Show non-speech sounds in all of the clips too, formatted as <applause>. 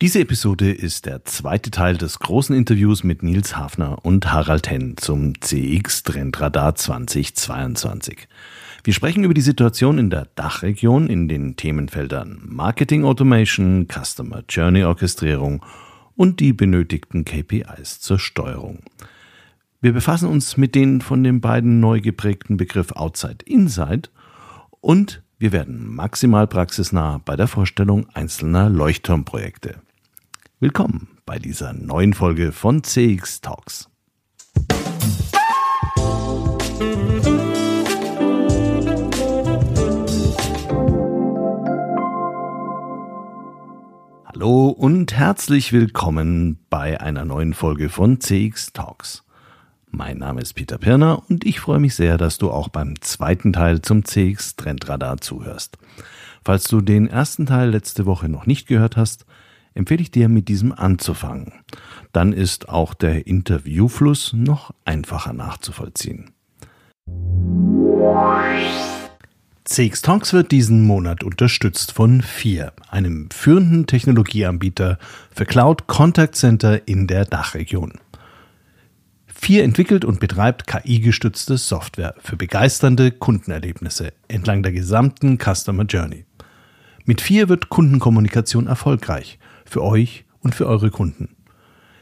Diese Episode ist der zweite Teil des großen Interviews mit Nils Hafner und Harald Henn zum CX Trendradar 2022. Wir sprechen über die Situation in der Dachregion in den Themenfeldern Marketing Automation, Customer Journey Orchestrierung und die benötigten KPIs zur Steuerung. Wir befassen uns mit den von den beiden neu geprägten Begriff Outside Inside und wir werden maximal praxisnah bei der Vorstellung einzelner Leuchtturmprojekte. Willkommen bei dieser neuen Folge von CX Talks. Hallo und herzlich willkommen bei einer neuen Folge von CX Talks. Mein Name ist Peter Pirner und ich freue mich sehr, dass du auch beim zweiten Teil zum CX Trendradar zuhörst. Falls du den ersten Teil letzte Woche noch nicht gehört hast, empfehle ich dir, mit diesem anzufangen. Dann ist auch der Interviewfluss noch einfacher nachzuvollziehen. CX Talks wird diesen Monat unterstützt von FIR, einem führenden Technologieanbieter für Cloud Contact Center in der Dachregion. FIR entwickelt und betreibt KI-gestützte Software für begeisternde Kundenerlebnisse entlang der gesamten Customer Journey. Mit FIR wird Kundenkommunikation erfolgreich für euch und für eure Kunden.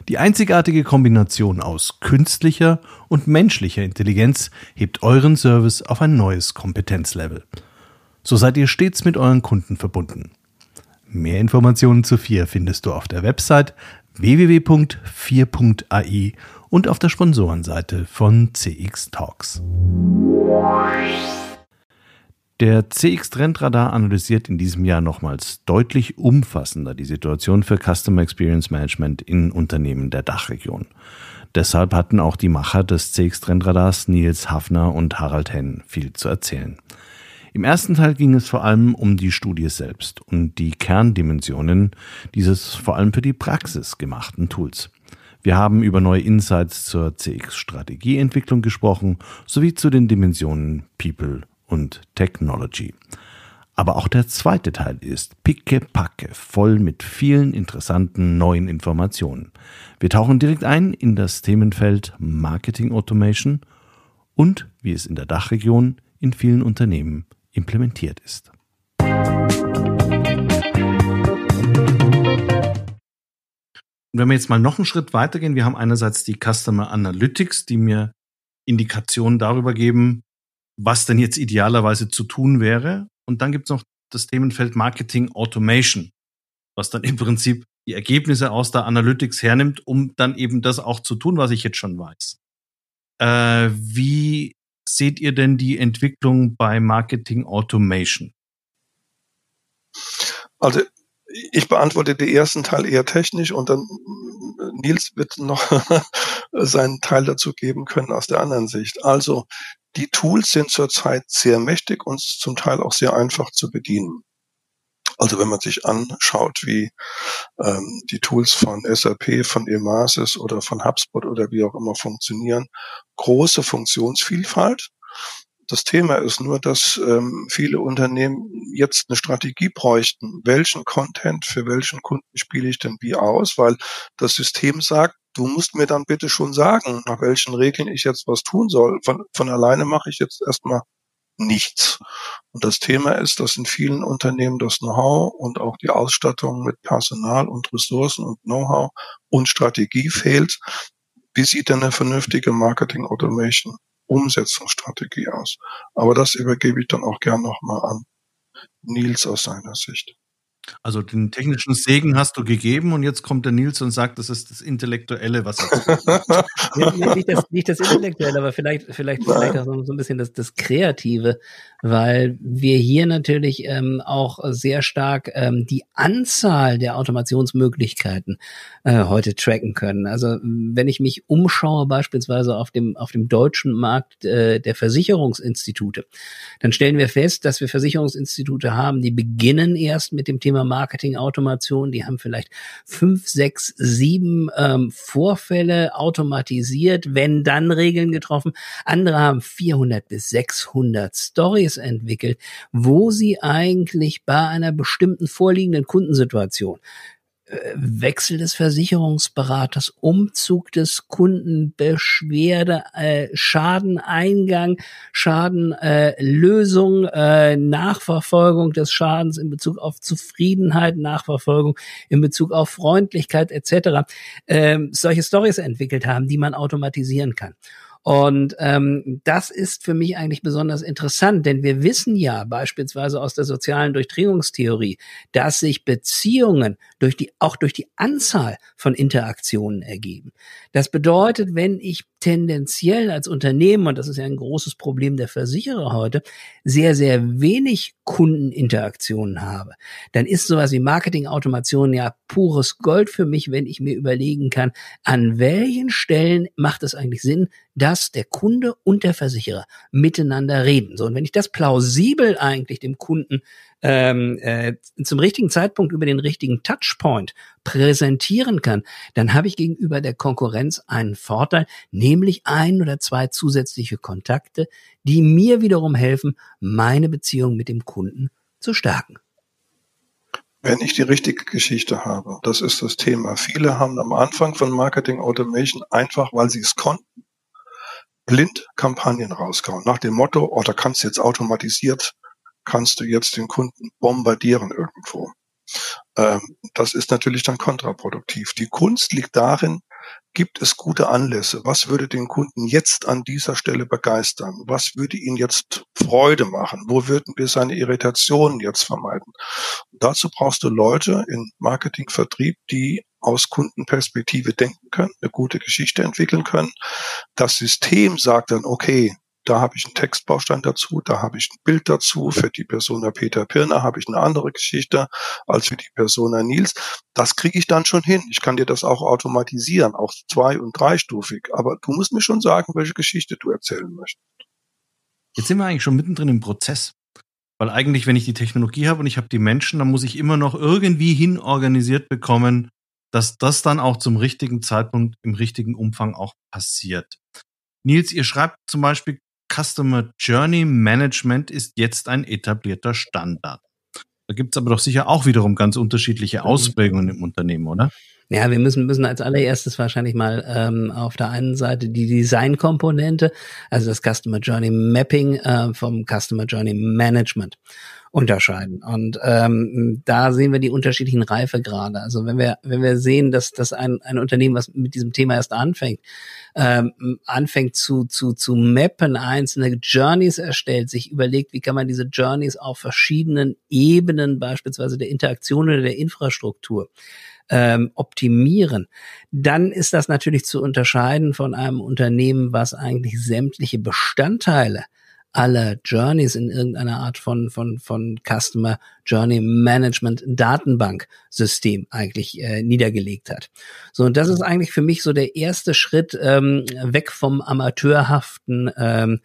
Die einzigartige Kombination aus künstlicher und menschlicher Intelligenz hebt euren Service auf ein neues Kompetenzlevel. So seid ihr stets mit euren Kunden verbunden. Mehr Informationen zu FIR findest du auf der Website www.4.ai und auf der Sponsorenseite von CX Talks. Der CX Trendradar analysiert in diesem Jahr nochmals deutlich umfassender die Situation für Customer Experience Management in Unternehmen der Dachregion. Deshalb hatten auch die Macher des CX Trendradars Nils Hafner und Harald Henn viel zu erzählen. Im ersten Teil ging es vor allem um die Studie selbst und die Kerndimensionen dieses vor allem für die Praxis gemachten Tools. Wir haben über neue Insights zur CX-Strategieentwicklung gesprochen, sowie zu den Dimensionen People und Technology. Aber auch der zweite Teil ist pickepacke voll mit vielen interessanten neuen Informationen. Wir tauchen direkt ein in das Themenfeld Marketing Automation und wie es in der Dachregion in vielen Unternehmen implementiert ist. wenn wir jetzt mal noch einen Schritt weitergehen, wir haben einerseits die Customer Analytics, die mir Indikationen darüber geben, was denn jetzt idealerweise zu tun wäre. Und dann gibt es noch das Themenfeld Marketing Automation, was dann im Prinzip die Ergebnisse aus der Analytics hernimmt, um dann eben das auch zu tun, was ich jetzt schon weiß. Äh, wie seht ihr denn die Entwicklung bei Marketing Automation? Also ich beantworte den ersten Teil eher technisch und dann Nils wird noch <laughs> seinen Teil dazu geben können aus der anderen Sicht. Also die Tools sind zurzeit sehr mächtig und zum Teil auch sehr einfach zu bedienen. Also wenn man sich anschaut, wie ähm, die Tools von SAP, von Emasis oder von HubSpot oder wie auch immer funktionieren, große Funktionsvielfalt. Das Thema ist nur, dass ähm, viele Unternehmen jetzt eine Strategie bräuchten. Welchen Content für welchen Kunden spiele ich denn wie aus? Weil das System sagt, du musst mir dann bitte schon sagen, nach welchen Regeln ich jetzt was tun soll. Von, von alleine mache ich jetzt erstmal nichts. Und das Thema ist, dass in vielen Unternehmen das Know-how und auch die Ausstattung mit Personal und Ressourcen und Know-how und Strategie fehlt. Wie sieht denn eine vernünftige Marketing Automation Umsetzungsstrategie aus? Aber das übergebe ich dann auch gern nochmal an Nils aus seiner Sicht. Also den technischen Segen hast du gegeben und jetzt kommt der Nils und sagt, das ist das Intellektuelle, was er nicht, das, nicht das Intellektuelle, aber vielleicht, vielleicht, vielleicht auch so ein bisschen das, das Kreative, weil wir hier natürlich ähm, auch sehr stark ähm, die Anzahl der Automationsmöglichkeiten äh, heute tracken können. Also wenn ich mich umschaue, beispielsweise auf dem, auf dem deutschen Markt äh, der Versicherungsinstitute, dann stellen wir fest, dass wir Versicherungsinstitute haben, die beginnen erst mit dem Thema Thema Marketing-Automation. Die haben vielleicht fünf, sechs, sieben ähm, Vorfälle automatisiert, wenn dann Regeln getroffen. Andere haben 400 bis 600 Stories entwickelt, wo sie eigentlich bei einer bestimmten vorliegenden Kundensituation Wechsel des Versicherungsberaters, Umzug des Kunden, Beschwerde, äh, Schadeneingang, Schadenlösung, äh, äh, Nachverfolgung des Schadens in Bezug auf Zufriedenheit, Nachverfolgung in Bezug auf Freundlichkeit etc. Äh, solche Stories entwickelt haben, die man automatisieren kann. Und ähm, das ist für mich eigentlich besonders interessant, denn wir wissen ja beispielsweise aus der sozialen Durchdringungstheorie, dass sich Beziehungen durch die, auch durch die Anzahl von Interaktionen ergeben. Das bedeutet, wenn ich tendenziell als Unternehmen, und das ist ja ein großes Problem der Versicherer heute, sehr, sehr wenig Kundeninteraktionen habe, dann ist sowas wie Marketingautomation ja pures Gold für mich, wenn ich mir überlegen kann, an welchen Stellen macht es eigentlich Sinn, dass der Kunde und der Versicherer miteinander reden. So, und wenn ich das plausibel eigentlich dem Kunden ähm, äh, zum richtigen Zeitpunkt über den richtigen Touchpoint präsentieren kann, dann habe ich gegenüber der Konkurrenz einen Vorteil, nämlich ein oder zwei zusätzliche Kontakte, die mir wiederum helfen, meine Beziehung mit dem Kunden zu stärken. Wenn ich die richtige Geschichte habe, das ist das Thema. Viele haben am Anfang von Marketing Automation einfach, weil sie es konnten, blind Kampagnen rausgehauen. Nach dem Motto, oh, da kannst du jetzt automatisiert, kannst du jetzt den Kunden bombardieren irgendwo. Ähm, das ist natürlich dann kontraproduktiv. Die Kunst liegt darin, gibt es gute Anlässe? Was würde den Kunden jetzt an dieser Stelle begeistern? Was würde ihn jetzt Freude machen? Wo würden wir seine Irritationen jetzt vermeiden? Und dazu brauchst du Leute in Marketing, Vertrieb, die aus Kundenperspektive denken können, eine gute Geschichte entwickeln können. Das System sagt dann, okay, da habe ich einen Textbaustein dazu, da habe ich ein Bild dazu. Für die Persona Peter Pirner habe ich eine andere Geschichte als für die Persona Nils. Das kriege ich dann schon hin. Ich kann dir das auch automatisieren, auch zwei- und dreistufig. Aber du musst mir schon sagen, welche Geschichte du erzählen möchtest. Jetzt sind wir eigentlich schon mittendrin im Prozess. Weil eigentlich, wenn ich die Technologie habe und ich habe die Menschen, dann muss ich immer noch irgendwie hin organisiert bekommen, dass das dann auch zum richtigen Zeitpunkt im richtigen Umfang auch passiert. Nils, ihr schreibt zum Beispiel, Customer Journey Management ist jetzt ein etablierter Standard. Da gibt es aber doch sicher auch wiederum ganz unterschiedliche Ausprägungen im Unternehmen, oder? Ja, wir müssen, müssen als allererstes wahrscheinlich mal ähm, auf der einen Seite die Designkomponente, also das Customer Journey Mapping äh, vom Customer Journey Management unterscheiden. Und ähm, da sehen wir die unterschiedlichen Reifegrade. Also wenn wir, wenn wir sehen, dass, dass ein, ein Unternehmen, was mit diesem Thema erst anfängt, ähm, anfängt zu, zu, zu mappen, einzelne Journeys erstellt, sich überlegt, wie kann man diese Journeys auf verschiedenen Ebenen, beispielsweise der Interaktion oder der Infrastruktur, ähm, optimieren, dann ist das natürlich zu unterscheiden von einem Unternehmen, was eigentlich sämtliche Bestandteile aller Journeys in irgendeiner Art von, von, von Customer Journey Management Datenbank System eigentlich äh, niedergelegt hat. So, und das ist eigentlich für mich so der erste Schritt ähm, weg vom amateurhaften, ähm,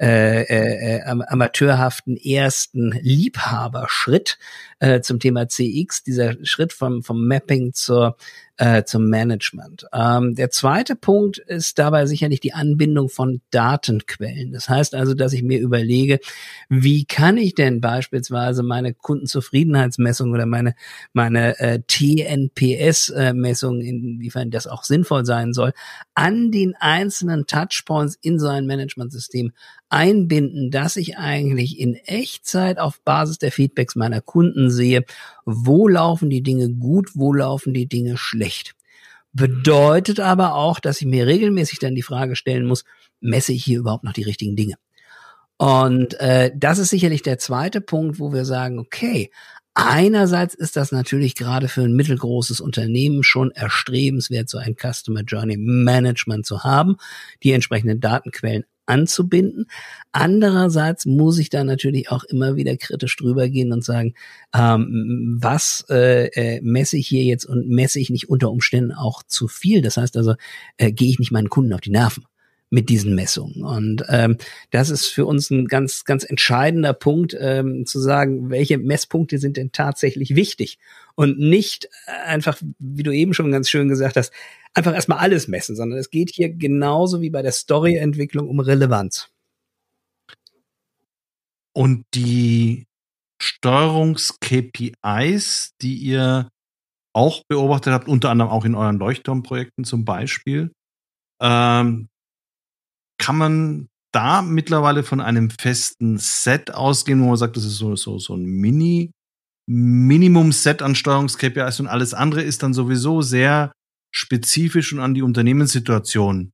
äh, äh, äh amateurhaften ersten Liebhaberschritt äh, zum Thema CX, dieser Schritt vom, vom Mapping zur äh, zum Management. Ähm, der zweite Punkt ist dabei sicherlich die Anbindung von Datenquellen. Das heißt also, dass ich mir überlege, wie kann ich denn beispielsweise meine Kundenzufriedenheitsmessung oder meine meine äh, TNPS-Messung, inwiefern das auch sinnvoll sein soll, an den einzelnen Touchpoints in so ein Managementsystem einbinden, dass ich eigentlich in Echtzeit auf Basis der Feedbacks meiner Kunden sehe, wo laufen die Dinge gut, wo laufen die Dinge schlecht. Bedeutet aber auch, dass ich mir regelmäßig dann die Frage stellen muss, messe ich hier überhaupt noch die richtigen Dinge? Und äh, das ist sicherlich der zweite Punkt, wo wir sagen, okay, Einerseits ist das natürlich gerade für ein mittelgroßes Unternehmen schon erstrebenswert, so ein Customer Journey Management zu haben, die entsprechenden Datenquellen anzubinden. Andererseits muss ich da natürlich auch immer wieder kritisch drüber gehen und sagen, ähm, was äh, äh, messe ich hier jetzt und messe ich nicht unter Umständen auch zu viel. Das heißt also, äh, gehe ich nicht meinen Kunden auf die Nerven mit diesen Messungen. Und ähm, das ist für uns ein ganz, ganz entscheidender Punkt, ähm, zu sagen, welche Messpunkte sind denn tatsächlich wichtig und nicht einfach, wie du eben schon ganz schön gesagt hast, einfach erstmal alles messen, sondern es geht hier genauso wie bei der Storyentwicklung um Relevanz. Und die Steuerungs-KPIs, die ihr auch beobachtet habt, unter anderem auch in euren Leuchtturmprojekten zum Beispiel. Ähm, kann man da mittlerweile von einem festen Set ausgehen, wo man sagt, das ist so, so, so ein Mini, Minimum-Set an Steuerungs-KPIs und alles andere ist dann sowieso sehr spezifisch und an die Unternehmenssituation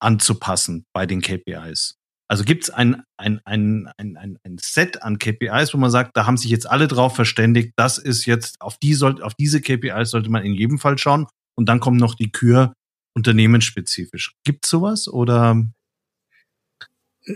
anzupassen bei den KPIs. Also gibt es ein, ein, ein, ein, ein, ein Set an KPIs, wo man sagt, da haben sich jetzt alle drauf verständigt, das ist jetzt, auf, die soll, auf diese KPIs sollte man in jedem Fall schauen. Und dann kommt noch die Kür unternehmensspezifisch. Gibt sowas oder?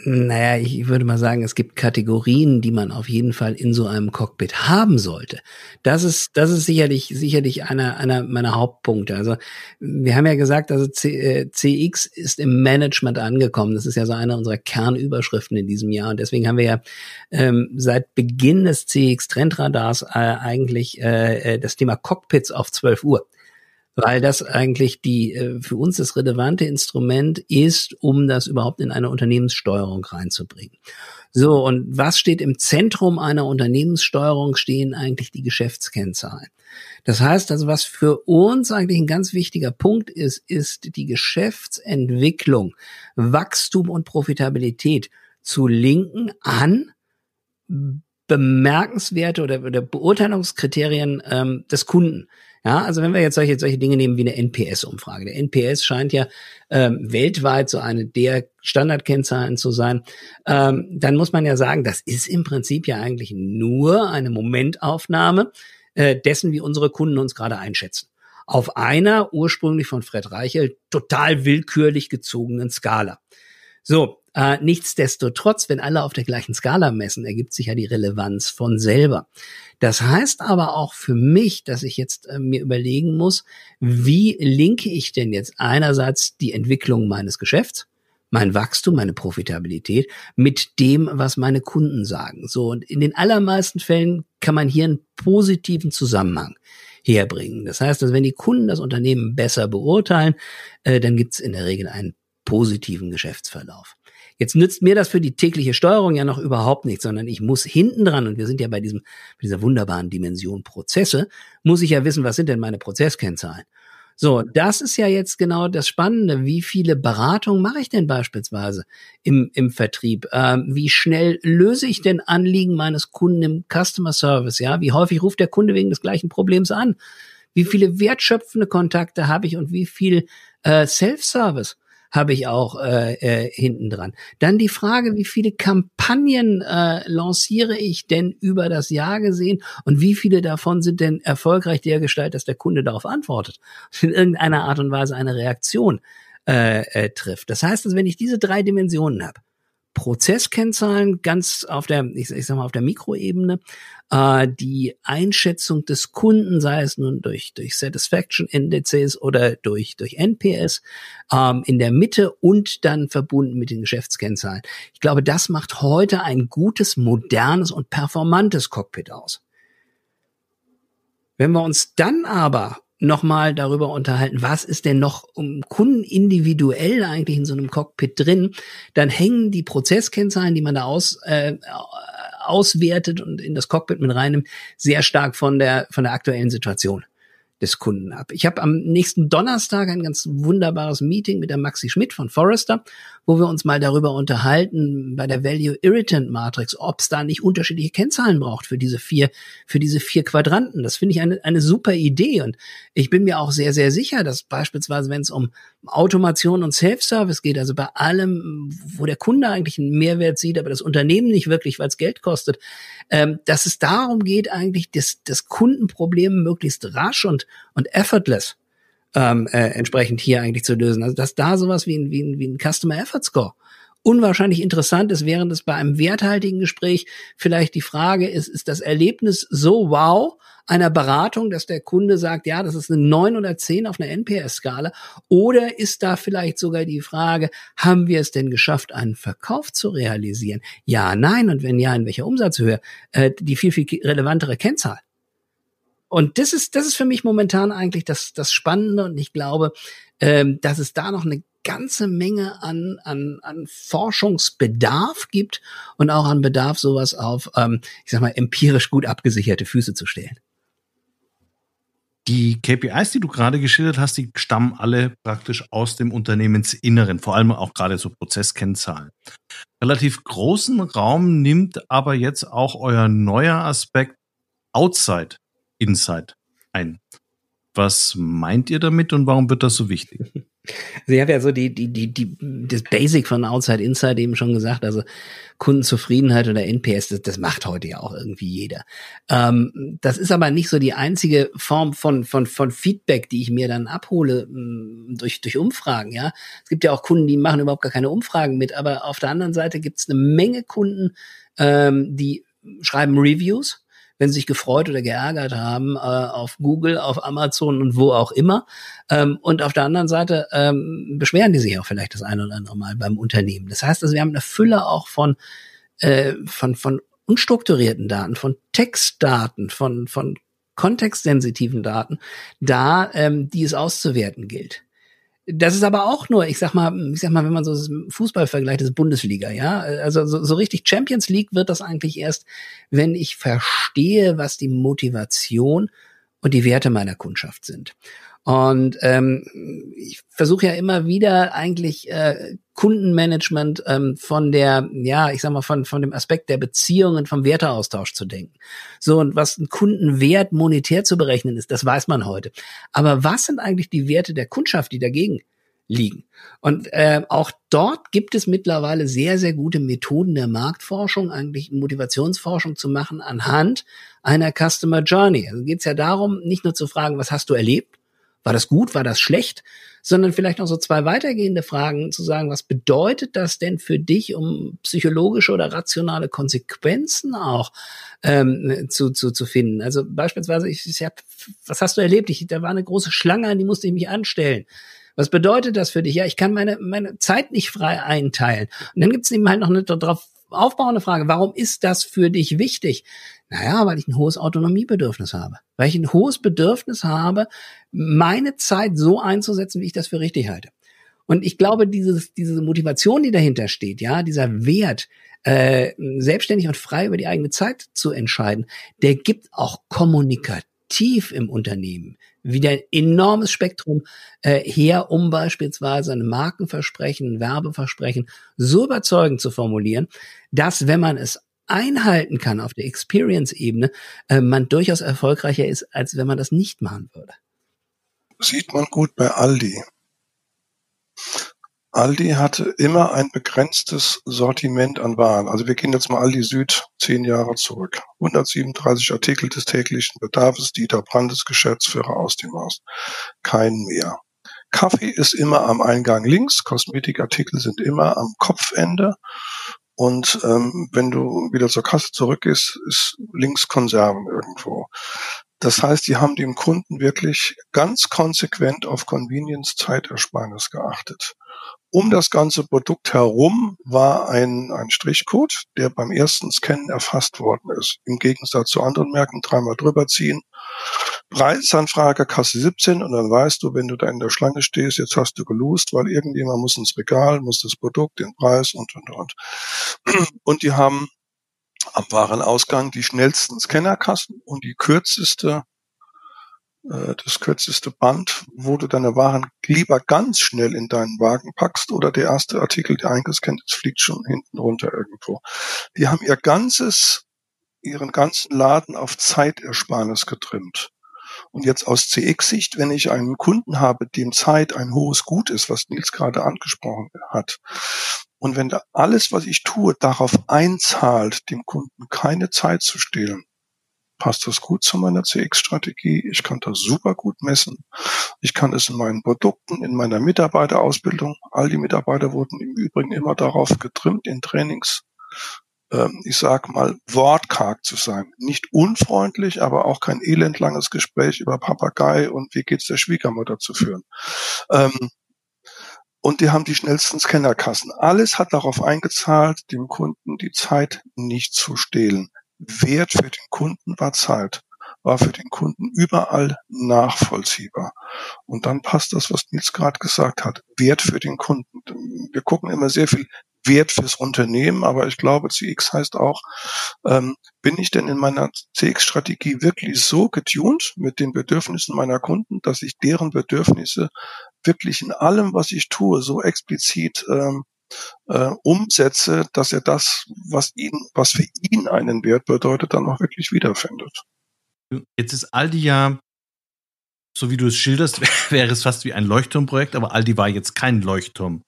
Naja, ich würde mal sagen, es gibt Kategorien, die man auf jeden Fall in so einem Cockpit haben sollte. Das ist, das ist sicherlich, sicherlich einer, einer meiner Hauptpunkte. Also, wir haben ja gesagt, also C, äh, CX ist im Management angekommen. Das ist ja so eine unserer Kernüberschriften in diesem Jahr. Und deswegen haben wir ja ähm, seit Beginn des CX-Trendradars äh, eigentlich äh, äh, das Thema Cockpits auf 12 Uhr weil das eigentlich die äh, für uns das relevante Instrument ist, um das überhaupt in eine Unternehmenssteuerung reinzubringen. So, und was steht im Zentrum einer Unternehmenssteuerung, stehen eigentlich die Geschäftskennzahlen. Das heißt also, was für uns eigentlich ein ganz wichtiger Punkt ist, ist die Geschäftsentwicklung, Wachstum und Profitabilität zu linken an bemerkenswerte oder, oder Beurteilungskriterien ähm, des Kunden. Ja, also wenn wir jetzt solche, solche Dinge nehmen wie eine NPS-Umfrage. Der NPS scheint ja ähm, weltweit so eine der Standardkennzahlen zu sein. Ähm, dann muss man ja sagen, das ist im Prinzip ja eigentlich nur eine Momentaufnahme äh, dessen, wie unsere Kunden uns gerade einschätzen. Auf einer ursprünglich von Fred Reichel total willkürlich gezogenen Skala. So, äh, nichtsdestotrotz, wenn alle auf der gleichen Skala messen, ergibt sich ja die Relevanz von selber. Das heißt aber auch für mich, dass ich jetzt äh, mir überlegen muss, wie linke ich denn jetzt einerseits die Entwicklung meines Geschäfts, mein Wachstum, meine Profitabilität mit dem, was meine Kunden sagen. So, und in den allermeisten Fällen kann man hier einen positiven Zusammenhang herbringen. Das heißt, dass wenn die Kunden das Unternehmen besser beurteilen, äh, dann gibt es in der Regel einen positiven Geschäftsverlauf. Jetzt nützt mir das für die tägliche Steuerung ja noch überhaupt nichts, sondern ich muss hinten dran, und wir sind ja bei diesem, dieser wunderbaren Dimension Prozesse, muss ich ja wissen, was sind denn meine Prozesskennzahlen? So, das ist ja jetzt genau das Spannende. Wie viele Beratungen mache ich denn beispielsweise im, im Vertrieb? Ähm, wie schnell löse ich denn Anliegen meines Kunden im Customer Service? Ja, wie häufig ruft der Kunde wegen des gleichen Problems an? Wie viele wertschöpfende Kontakte habe ich und wie viel äh, Self-Service? Habe ich auch äh, äh, hinten dran. Dann die Frage, wie viele Kampagnen äh, lanciere ich denn über das Jahr gesehen und wie viele davon sind denn erfolgreich dergestalt, dass der Kunde darauf antwortet, <laughs> in irgendeiner Art und Weise eine Reaktion äh, äh, trifft. Das heißt, dass wenn ich diese drei Dimensionen habe, Prozesskennzahlen ganz auf der, ich, ich sag mal, auf der Mikroebene, äh, die Einschätzung des Kunden, sei es nun durch, durch Satisfaction Indizes oder durch, durch NPS, ähm, in der Mitte und dann verbunden mit den Geschäftskennzahlen. Ich glaube, das macht heute ein gutes, modernes und performantes Cockpit aus. Wenn wir uns dann aber nochmal darüber unterhalten, was ist denn noch um Kunden individuell eigentlich in so einem Cockpit drin, dann hängen die Prozesskennzahlen, die man da aus, äh, auswertet und in das Cockpit mit reinnimmt, sehr stark von der, von der aktuellen Situation des Kunden ab. Ich habe am nächsten Donnerstag ein ganz wunderbares Meeting mit der Maxi Schmidt von Forrester, wo wir uns mal darüber unterhalten bei der Value Irritant Matrix, ob es da nicht unterschiedliche Kennzahlen braucht für diese vier, für diese vier Quadranten. Das finde ich eine, eine super Idee und ich bin mir auch sehr, sehr sicher, dass beispielsweise, wenn es um Automation und Self-Service geht, also bei allem, wo der Kunde eigentlich einen Mehrwert sieht, aber das Unternehmen nicht wirklich, weil es Geld kostet, ähm, dass es darum geht, eigentlich das, das Kundenproblem möglichst rasch und, und effortless ähm, äh, entsprechend hier eigentlich zu lösen. Also dass da sowas wie ein, wie ein, wie ein Customer Effort Score unwahrscheinlich interessant ist, während es bei einem werthaltigen Gespräch vielleicht die Frage ist, ist das Erlebnis so wow einer Beratung, dass der Kunde sagt, ja, das ist eine 9 oder 10 auf einer NPS-Skala? Oder ist da vielleicht sogar die Frage, haben wir es denn geschafft, einen Verkauf zu realisieren? Ja, nein. Und wenn ja, in welcher Umsatzhöhe? Äh, die viel, viel relevantere Kennzahl. Und das ist, das ist für mich momentan eigentlich das, das Spannende. Und ich glaube, ähm, dass es da noch eine ganze Menge an, an, an Forschungsbedarf gibt und auch an Bedarf, sowas auf, ähm, ich sag mal, empirisch gut abgesicherte Füße zu stellen. Die KPIs, die du gerade geschildert hast, die stammen alle praktisch aus dem Unternehmensinneren, vor allem auch gerade so Prozesskennzahlen. Relativ großen Raum nimmt aber jetzt auch euer neuer Aspekt Outside Inside ein. Was meint ihr damit und warum wird das so wichtig? <laughs> Sie haben ja so die, die, die, die, das Basic von Outside Inside eben schon gesagt, also Kundenzufriedenheit oder NPS, das, das macht heute ja auch irgendwie jeder. Ähm, das ist aber nicht so die einzige Form von, von, von Feedback, die ich mir dann abhole mm, durch, durch Umfragen, ja. Es gibt ja auch Kunden, die machen überhaupt gar keine Umfragen mit, aber auf der anderen Seite gibt es eine Menge Kunden, ähm, die schreiben Reviews wenn sie sich gefreut oder geärgert haben äh, auf Google, auf Amazon und wo auch immer. Ähm, und auf der anderen Seite ähm, beschweren die sich auch vielleicht das eine oder andere Mal beim Unternehmen. Das heißt, also wir haben eine Fülle auch von äh, von von unstrukturierten Daten, von Textdaten, von von kontextsensitiven Daten, da ähm, die es auszuwerten gilt. Das ist aber auch nur, ich sag mal, ich sag mal, wenn man so Fußball vergleicht, ist Bundesliga, ja. Also so, so richtig Champions League wird das eigentlich erst, wenn ich verstehe, was die Motivation und die Werte meiner Kundschaft sind. Und ähm, ich versuche ja immer wieder eigentlich äh, Kundenmanagement ähm, von der, ja, ich sag mal, von, von dem Aspekt der Beziehungen, vom Werteaustausch zu denken. So, und was ein Kundenwert monetär zu berechnen ist, das weiß man heute. Aber was sind eigentlich die Werte der Kundschaft, die dagegen liegen? Und äh, auch dort gibt es mittlerweile sehr, sehr gute Methoden der Marktforschung, eigentlich Motivationsforschung zu machen anhand einer Customer Journey. Also geht es ja darum, nicht nur zu fragen, was hast du erlebt, war das gut? War das schlecht? Sondern vielleicht noch so zwei weitergehende Fragen zu sagen, was bedeutet das denn für dich, um psychologische oder rationale Konsequenzen auch ähm, zu, zu, zu finden? Also beispielsweise, ich, ich hab, was hast du erlebt? Ich, da war eine große Schlange, an die musste ich mich anstellen. Was bedeutet das für dich? Ja, ich kann meine, meine Zeit nicht frei einteilen. Und dann gibt es eben halt noch eine darauf aufbauende Frage, warum ist das für dich wichtig? Naja, weil ich ein hohes Autonomiebedürfnis habe. Weil ich ein hohes Bedürfnis habe, meine Zeit so einzusetzen, wie ich das für richtig halte. Und ich glaube, dieses, diese Motivation, die dahinter steht, ja, dieser Wert, äh, selbstständig und frei über die eigene Zeit zu entscheiden, der gibt auch kommunikativ im Unternehmen wieder ein enormes Spektrum äh, her, um beispielsweise ein Markenversprechen, ein Werbeversprechen so überzeugend zu formulieren, dass, wenn man es einhalten kann auf der Experience-Ebene, äh, man durchaus erfolgreicher ist, als wenn man das nicht machen würde. Sieht man gut bei Aldi. Aldi hatte immer ein begrenztes Sortiment an Waren. Also wir gehen jetzt mal Aldi Süd zehn Jahre zurück. 137 Artikel des täglichen Bedarfs, Dieter Brandes, Geschäftsführer aus dem Haus. Kein mehr. Kaffee ist immer am Eingang links, Kosmetikartikel sind immer am Kopfende und ähm, wenn du wieder zur Kasse zurückgehst, ist links Konserven irgendwo. Das heißt, die haben dem Kunden wirklich ganz konsequent auf Convenience Zeitersparnis geachtet. Um das ganze Produkt herum war ein, ein Strichcode, der beim ersten Scannen erfasst worden ist. Im Gegensatz zu anderen Märkten dreimal drüber ziehen. Preisanfrage Kasse 17 und dann weißt du, wenn du da in der Schlange stehst, jetzt hast du gelost, weil irgendjemand muss ins Regal, muss das Produkt, den Preis und, und, und. Und die haben am Warenausgang die schnellsten Scannerkassen und die kürzeste das kürzeste Band, wo du deine Waren lieber ganz schnell in deinen Wagen packst oder der erste Artikel, der eingescannt ist, fliegt schon hinten runter irgendwo. Die haben ihr ganzes, ihren ganzen Laden auf Zeitersparnis getrimmt. Und jetzt aus CX-Sicht, wenn ich einen Kunden habe, dem Zeit ein hohes Gut ist, was Nils gerade angesprochen hat, und wenn da alles, was ich tue, darauf einzahlt, dem Kunden keine Zeit zu stehlen, passt das gut zu meiner CX-Strategie. Ich kann das super gut messen. Ich kann es in meinen Produkten, in meiner Mitarbeiterausbildung. All die Mitarbeiter wurden im Übrigen immer darauf getrimmt, in Trainings, ähm, ich sag mal, wortkarg zu sein. Nicht unfreundlich, aber auch kein elendlanges Gespräch über Papagei und wie geht's der Schwiegermutter zu führen. Ähm, und die haben die schnellsten Scannerkassen. Alles hat darauf eingezahlt, dem Kunden die Zeit nicht zu stehlen. Wert für den Kunden war Zeit, war für den Kunden überall nachvollziehbar. Und dann passt das, was Nils gerade gesagt hat. Wert für den Kunden. Wir gucken immer sehr viel Wert fürs Unternehmen, aber ich glaube, CX heißt auch, ähm, bin ich denn in meiner CX-Strategie wirklich so getuned mit den Bedürfnissen meiner Kunden, dass ich deren Bedürfnisse wirklich in allem, was ich tue, so explizit ähm, äh, umsetze, dass er das, was ihn, was für ihn einen Wert bedeutet, dann auch wirklich wiederfindet. Jetzt ist Aldi ja, so wie du es schilderst, <laughs> wäre es fast wie ein Leuchtturmprojekt, aber Aldi war jetzt kein Leuchtturm.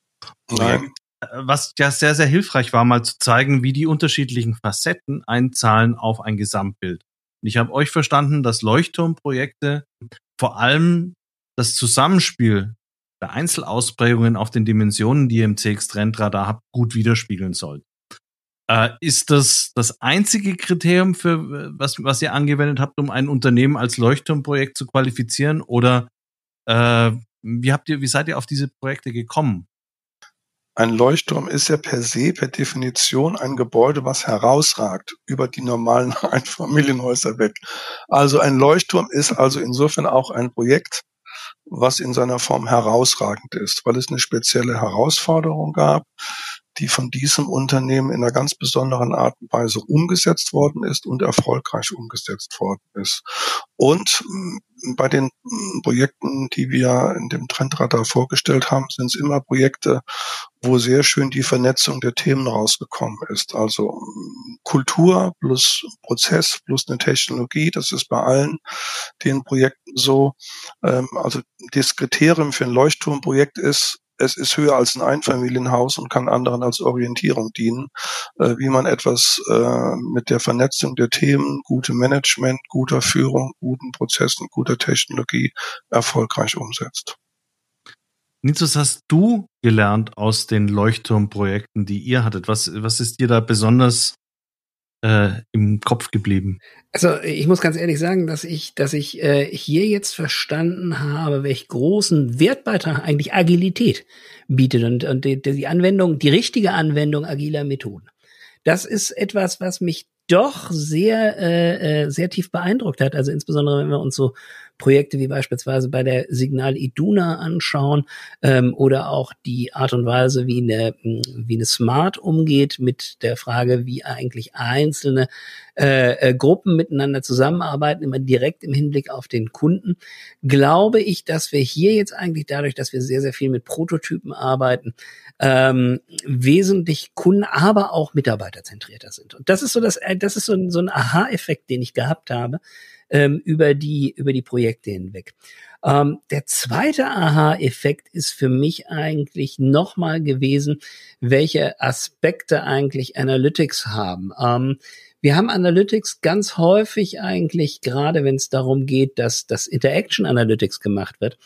Nein. Äh, was ja sehr, sehr hilfreich war, mal zu zeigen, wie die unterschiedlichen Facetten einzahlen auf ein Gesamtbild. Und ich habe euch verstanden, dass Leuchtturmprojekte vor allem das Zusammenspiel der Einzelausprägungen auf den Dimensionen, die ihr im CX-Trendradar habt, gut widerspiegeln soll. Äh, ist das das einzige Kriterium für was, was ihr angewendet habt, um ein Unternehmen als Leuchtturmprojekt zu qualifizieren? Oder äh, wie habt ihr, wie seid ihr auf diese Projekte gekommen? Ein Leuchtturm ist ja per se, per Definition ein Gebäude, was herausragt über die normalen <laughs> Einfamilienhäuser weg. Also ein Leuchtturm ist also insofern auch ein Projekt, was in seiner Form herausragend ist, weil es eine spezielle Herausforderung gab, die von diesem Unternehmen in einer ganz besonderen Art und Weise umgesetzt worden ist und erfolgreich umgesetzt worden ist. Und mm, bei den mm, Projekten, die wir in dem Trendradar vorgestellt haben, sind es immer Projekte, wo sehr schön die Vernetzung der Themen rausgekommen ist. Also mm, Kultur plus Prozess plus eine Technologie, das ist bei allen den Projekten so. Ähm, also das Kriterium für ein Leuchtturmprojekt ist, es ist höher als ein Einfamilienhaus und kann anderen als Orientierung dienen, äh, wie man etwas äh, mit der Vernetzung der Themen, gutem Management, guter Führung, guten Prozessen, guter Technologie erfolgreich umsetzt. Nizus, hast du gelernt aus den Leuchtturmprojekten, die ihr hattet? Was, was ist dir da besonders äh, im Kopf geblieben? Also ich muss ganz ehrlich sagen, dass ich, dass ich äh, hier jetzt verstanden habe, welch großen Wertbeitrag eigentlich Agilität bietet und, und die, die Anwendung, die richtige Anwendung agiler Methoden. Das ist etwas, was mich doch sehr, äh, äh sehr tief beeindruckt hat. Also insbesondere, wenn wir uns so Projekte wie beispielsweise bei der Signal Iduna anschauen ähm, oder auch die Art und Weise, wie eine, wie eine Smart umgeht mit der Frage, wie eigentlich einzelne äh, äh, Gruppen miteinander zusammenarbeiten, immer direkt im Hinblick auf den Kunden, glaube ich, dass wir hier jetzt eigentlich dadurch, dass wir sehr, sehr viel mit Prototypen arbeiten, ähm, wesentlich Kunden, aber auch mitarbeiterzentrierter sind. Und das ist so das, äh, das ist so ein, so ein Aha-Effekt, den ich gehabt habe, ähm, über die über die Projekte hinweg. Ähm, der zweite Aha-Effekt ist für mich eigentlich nochmal gewesen, welche Aspekte eigentlich Analytics haben. Ähm, wir haben Analytics ganz häufig eigentlich, gerade wenn es darum geht, dass das Interaction Analytics gemacht wird,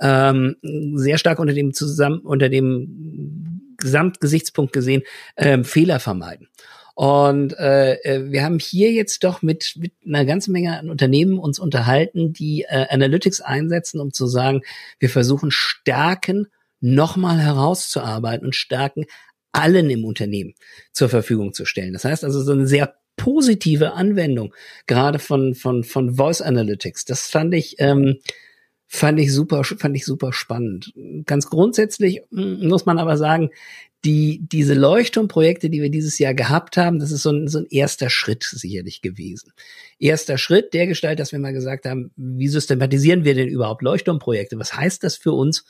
ähm, sehr stark unter dem zusammen unter dem Gesamtgesichtspunkt gesehen ähm, Fehler vermeiden. Und äh, äh, wir haben hier jetzt doch mit, mit einer ganzen Menge an Unternehmen uns unterhalten, die äh, Analytics einsetzen, um zu sagen, wir versuchen Stärken nochmal herauszuarbeiten und Stärken allen im Unternehmen zur Verfügung zu stellen. Das heißt also so eine sehr positive Anwendung, gerade von, von, von Voice Analytics. Das fand ich, ähm, fand ich super, fand ich super spannend. Ganz grundsätzlich hm, muss man aber sagen, die, diese Leuchtturmprojekte, die wir dieses Jahr gehabt haben, das ist so ein, so ein erster Schritt sicherlich gewesen. Erster Schritt der Gestalt, dass wir mal gesagt haben, wie systematisieren wir denn überhaupt Leuchtturmprojekte? Was heißt das für uns?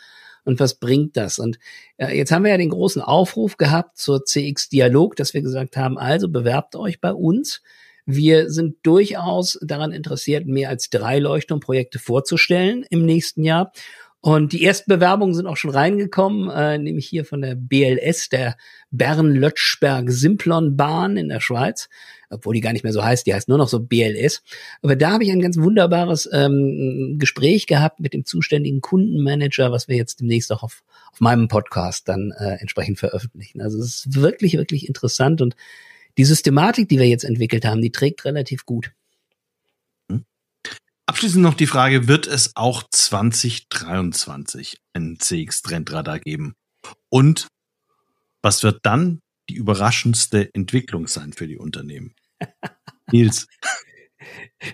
Und was bringt das? Und äh, jetzt haben wir ja den großen Aufruf gehabt zur CX Dialog, dass wir gesagt haben, also bewerbt euch bei uns. Wir sind durchaus daran interessiert, mehr als drei Leuchtturmprojekte vorzustellen im nächsten Jahr. Und die ersten Bewerbungen sind auch schon reingekommen, äh, nämlich hier von der BLS, der Bern-Lötschberg-Simplon-Bahn in der Schweiz, obwohl die gar nicht mehr so heißt, die heißt nur noch so BLS. Aber da habe ich ein ganz wunderbares ähm, Gespräch gehabt mit dem zuständigen Kundenmanager, was wir jetzt demnächst auch auf, auf meinem Podcast dann äh, entsprechend veröffentlichen. Also es ist wirklich, wirklich interessant und die Systematik, die wir jetzt entwickelt haben, die trägt relativ gut. Abschließend noch die Frage, wird es auch 2023 ein CX-Trendradar geben? Und was wird dann die überraschendste Entwicklung sein für die Unternehmen? <laughs> Nils.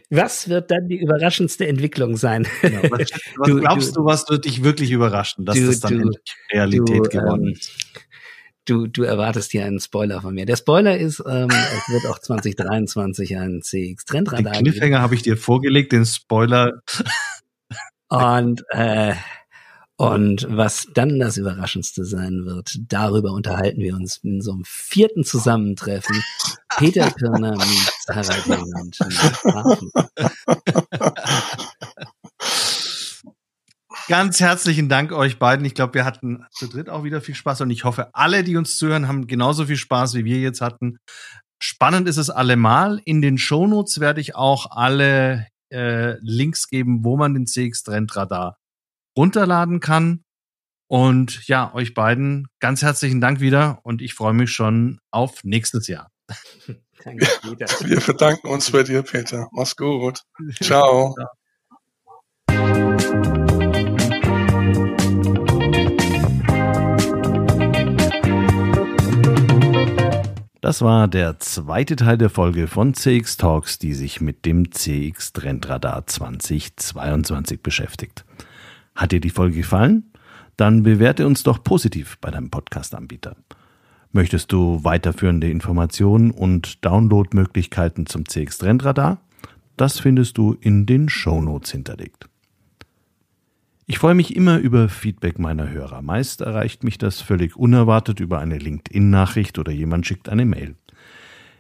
Was wird dann die überraschendste Entwicklung sein? Genau. Was, <laughs> was du, glaubst du, was wird dich wirklich überraschen, dass du, das dann du, Realität geworden ähm, ist? Du, du erwartest hier einen Spoiler von mir. Der Spoiler ist, ähm, <laughs> es wird auch 2023 ein CX-Trendradar Den Cliffhanger habe ich dir vorgelegt, den Spoiler. Und äh, und was dann das Überraschendste sein wird, darüber unterhalten wir uns in so einem vierten Zusammentreffen. Peter Pirner <laughs> mit Harald England. <laughs> Ganz herzlichen Dank euch beiden. Ich glaube, wir hatten zu dritt auch wieder viel Spaß und ich hoffe, alle, die uns zuhören, haben genauso viel Spaß, wie wir jetzt hatten. Spannend ist es allemal. In den Shownotes werde ich auch alle äh, Links geben, wo man den CX Trendradar runterladen kann. Und ja, euch beiden ganz herzlichen Dank wieder und ich freue mich schon auf nächstes Jahr. <laughs> Danke, Peter. Wir verdanken uns bei dir, Peter. Mach's gut. <laughs> Ciao. Das war der zweite Teil der Folge von CX Talks, die sich mit dem CX Trendradar 2022 beschäftigt. Hat dir die Folge gefallen? Dann bewerte uns doch positiv bei deinem Podcast-Anbieter. Möchtest du weiterführende Informationen und Downloadmöglichkeiten zum CX Trendradar? Das findest du in den Show Notes hinterlegt. Ich freue mich immer über Feedback meiner Hörer. Meist erreicht mich das völlig unerwartet über eine LinkedIn-Nachricht oder jemand schickt eine Mail.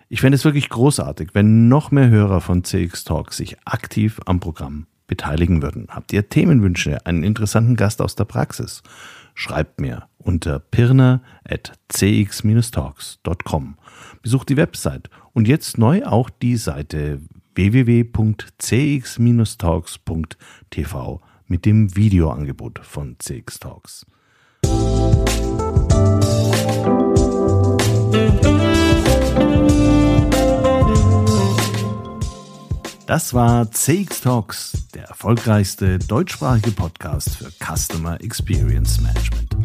Ich fände es wirklich großartig, wenn noch mehr Hörer von CX Talk sich aktiv am Programm beteiligen würden. Habt ihr Themenwünsche, einen interessanten Gast aus der Praxis? Schreibt mir unter pirner.cx-talks.com. Besucht die Website und jetzt neu auch die Seite www.cx-talks.tv mit dem Videoangebot von CX Talks. Das war CX Talks, der erfolgreichste deutschsprachige Podcast für Customer Experience Management.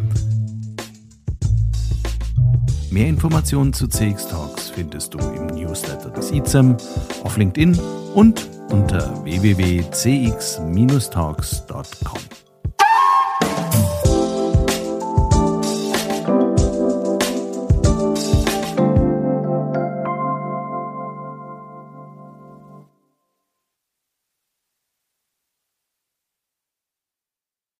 Mehr Informationen zu CX Talks findest du im Newsletter des ICEM, auf LinkedIn und unter www.cx-talks.com.